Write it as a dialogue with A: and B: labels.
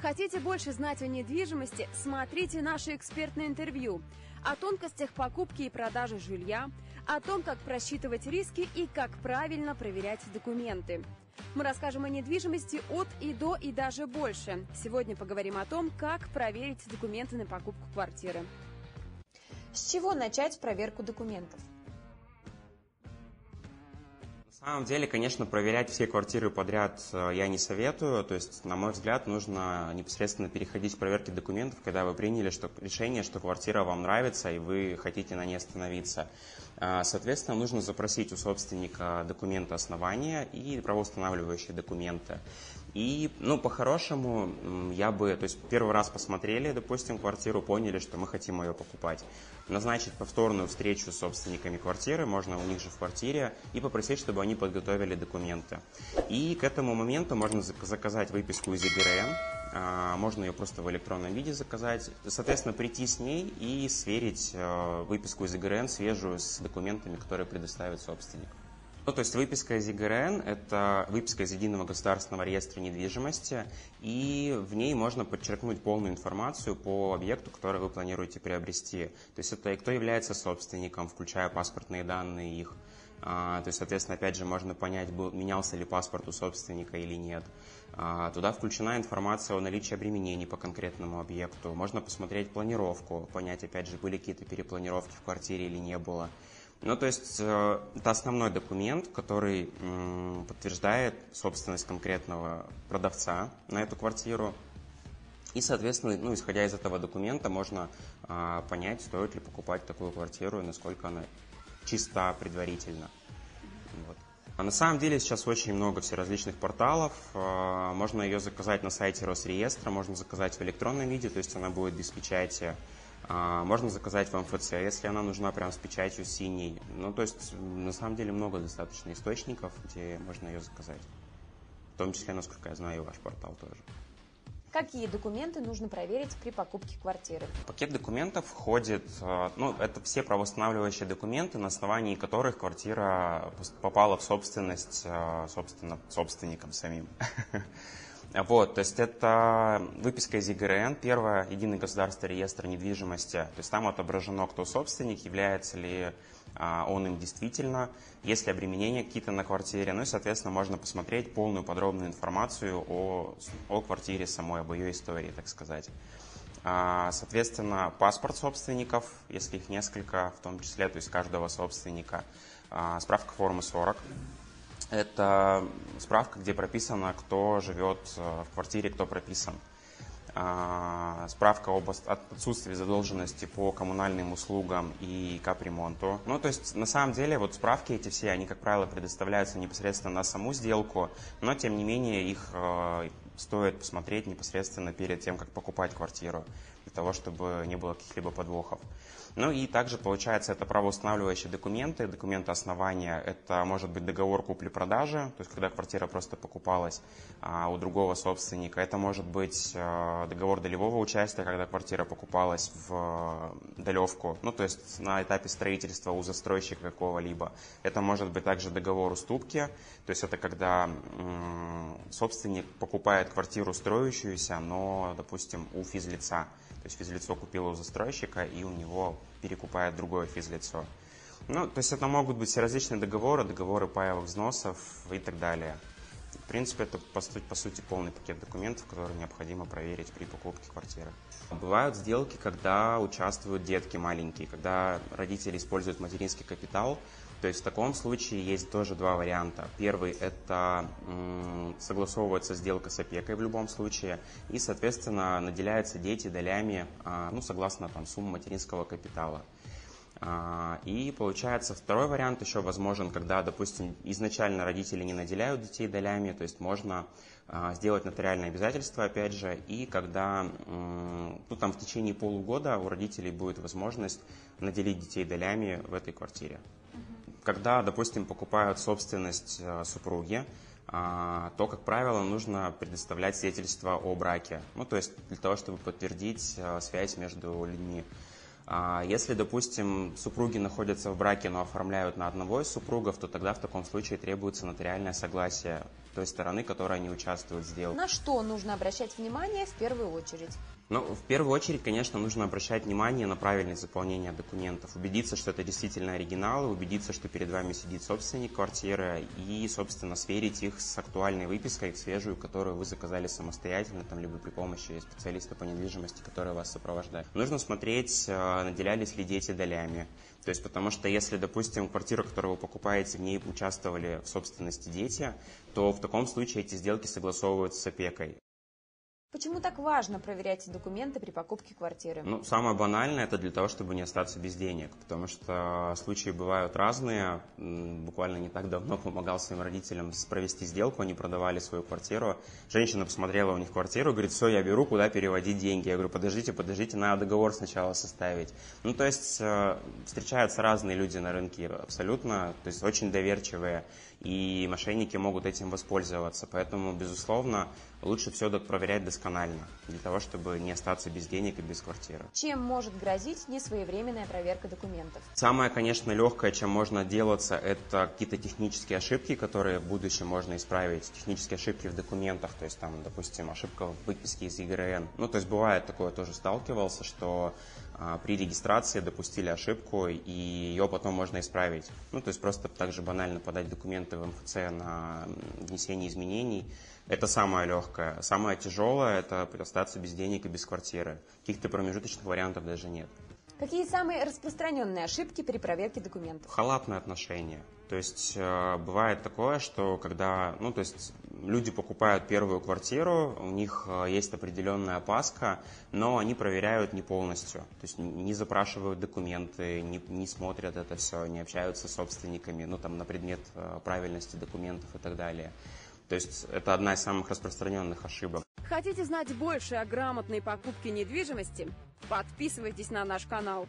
A: Хотите больше знать о недвижимости? Смотрите наше экспертное интервью о тонкостях покупки и продажи жилья, о том, как просчитывать риски и как правильно проверять документы. Мы расскажем о недвижимости от и до и даже больше. Сегодня поговорим о том, как проверить документы на покупку квартиры.
B: С чего начать проверку документов?
C: На самом деле, конечно, проверять все квартиры подряд э, я не советую. То есть, на мой взгляд, нужно непосредственно переходить к проверке документов, когда вы приняли что, решение, что квартира вам нравится и вы хотите на ней остановиться. А, соответственно, нужно запросить у собственника документы основания и правоустанавливающие документы. И, ну, по-хорошему, я бы, то есть первый раз посмотрели, допустим, квартиру, поняли, что мы хотим ее покупать. Назначить повторную встречу с собственниками квартиры, можно у них же в квартире, и попросить, чтобы они подготовили документы. И к этому моменту можно заказать выписку из ЕГРН, а, можно ее просто в электронном виде заказать. Соответственно, прийти с ней и сверить э, выписку из ЕГРН свежую с документами, которые предоставит собственник. Ну, то есть выписка из ЕГРН – это выписка из Единого государственного реестра недвижимости, и в ней можно подчеркнуть полную информацию по объекту, который вы планируете приобрести. То есть это кто является собственником, включая паспортные данные их. А, то есть, соответственно, опять же, можно понять, был, менялся ли паспорт у собственника или нет. А, туда включена информация о наличии обременений по конкретному объекту. Можно посмотреть планировку, понять, опять же, были какие-то перепланировки в квартире или не было. Ну, то есть э, это основной документ, который подтверждает собственность конкретного продавца на эту квартиру. И, соответственно, ну, исходя из этого документа, можно а, понять, стоит ли покупать такую квартиру и насколько она чиста предварительно. Вот. А на самом деле сейчас очень много всеразличных порталов. А, можно ее заказать на сайте Росреестра, можно заказать в электронном виде, то есть она будет без печати. А, можно заказать в МФЦ, если она нужна прям с печатью синей. Ну, то есть, на самом деле, много достаточно источников, где можно ее заказать. В том числе, насколько я знаю, и ваш портал тоже.
B: Какие документы нужно проверить при покупке квартиры?
C: Пакет документов входит, э, ну, это все правоустанавливающие документы, на основании которых квартира попала в собственность, э, собственно, собственникам самим. Вот, то есть это выписка из ЕГРН, первое, единый государственный реестр недвижимости. То есть там отображено, кто собственник, является ли он им действительно, есть ли обременения какие-то на квартире. Ну и, соответственно, можно посмотреть полную подробную информацию о, о квартире самой, об ее истории, так сказать. А, соответственно, паспорт собственников, если их несколько, в том числе, то есть каждого собственника. А, справка формы 40 это справка, где прописано, кто живет э, в квартире, кто прописан. А, справка об отсутствии задолженности по коммунальным услугам и капремонту. Ну, то есть, на самом деле, вот справки эти все, они, как правило, предоставляются непосредственно на саму сделку, но, тем не менее, их э, стоит посмотреть непосредственно перед тем, как покупать квартиру, того, чтобы не было каких-либо подвохов. Ну и также получается это правоустанавливающие документы, документы основания. Это может быть договор купли-продажи, то есть когда квартира просто покупалась а, у другого собственника. Это может быть а, договор долевого участия, когда квартира покупалась в а, долевку, ну то есть на этапе строительства у застройщика какого-либо. Это может быть также договор уступки, то есть это когда собственник покупает квартиру строящуюся, но, допустим, у физлица. То есть физлицо купило у застройщика, и у него перекупает другое физлицо. Ну, то есть это могут быть различные договоры, договоры паевых взносов и так далее. В принципе, это по сути, по сути полный пакет документов, которые необходимо проверить при покупке квартиры. Бывают сделки, когда участвуют детки маленькие, когда родители используют материнский капитал, то есть в таком случае есть тоже два варианта. Первый – это согласовывается сделка с опекой в любом случае, и, соответственно, наделяются дети долями, а, ну, согласно там, сумме материнского капитала. А, и получается второй вариант еще возможен, когда, допустим, изначально родители не наделяют детей долями, то есть можно а, сделать нотариальное обязательство, опять же, и когда ну, там в течение полугода у родителей будет возможность наделить детей долями в этой квартире когда, допустим, покупают собственность э, супруги, а, то, как правило, нужно предоставлять свидетельство о браке. Ну, то есть для того, чтобы подтвердить э, связь между людьми. А, если, допустим, супруги находятся в браке, но оформляют на одного из супругов, то тогда в таком случае требуется нотариальное согласие той стороны, которая не участвует в сделке.
B: На что нужно обращать внимание в первую очередь?
C: Ну, в первую очередь, конечно, нужно обращать внимание на правильное заполнение документов, убедиться, что это действительно оригиналы, убедиться, что перед вами сидит собственник квартиры и, собственно, сверить их с актуальной выпиской, свежую, которую вы заказали самостоятельно, там, либо при помощи специалиста по недвижимости, который вас сопровождает. Нужно смотреть, э, наделялись ли дети долями. То есть, потому что если, допустим, квартира, которую вы покупаете, в ней участвовали в собственности дети, то в таком случае эти сделки согласовываются с опекой.
B: Почему так важно проверять документы при покупке квартиры?
C: Ну, самое банальное это для того, чтобы не остаться без денег, потому что случаи бывают разные. Буквально не так давно помогал своим родителям провести сделку, они продавали свою квартиру. Женщина посмотрела у них квартиру, говорит, все, я беру, куда переводить деньги. Я говорю, подождите, подождите, надо договор сначала составить. Ну, то есть э, встречаются разные люди на рынке абсолютно, то есть очень доверчивые и мошенники могут этим воспользоваться. Поэтому, безусловно, лучше все проверять досконально, для того, чтобы не остаться без денег и без квартиры.
B: Чем может грозить несвоевременная проверка документов?
C: Самое, конечно, легкое, чем можно делаться, это какие-то технические ошибки, которые в будущем можно исправить. Технические ошибки в документах, то есть там, допустим, ошибка в выписке из ЕГРН. Ну, то есть бывает такое, тоже сталкивался, что при регистрации допустили ошибку, и ее потом можно исправить. Ну, то есть просто также банально подать документы в МФЦ на внесение изменений. Это самое легкое. Самое тяжелое – это остаться без денег и без квартиры. Каких-то промежуточных вариантов даже нет.
B: Какие самые распространенные ошибки при проверке документов?
C: Халатное отношение. То есть э, бывает такое, что когда, ну, то есть люди покупают первую квартиру, у них э, есть определенная опаска, но они проверяют не полностью. То есть не запрашивают документы, не, не смотрят это все, не общаются с собственниками, ну, там, на предмет э, правильности документов и так далее. То есть это одна из самых распространенных ошибок.
A: Хотите знать больше о грамотной покупке недвижимости? Подписывайтесь на наш канал.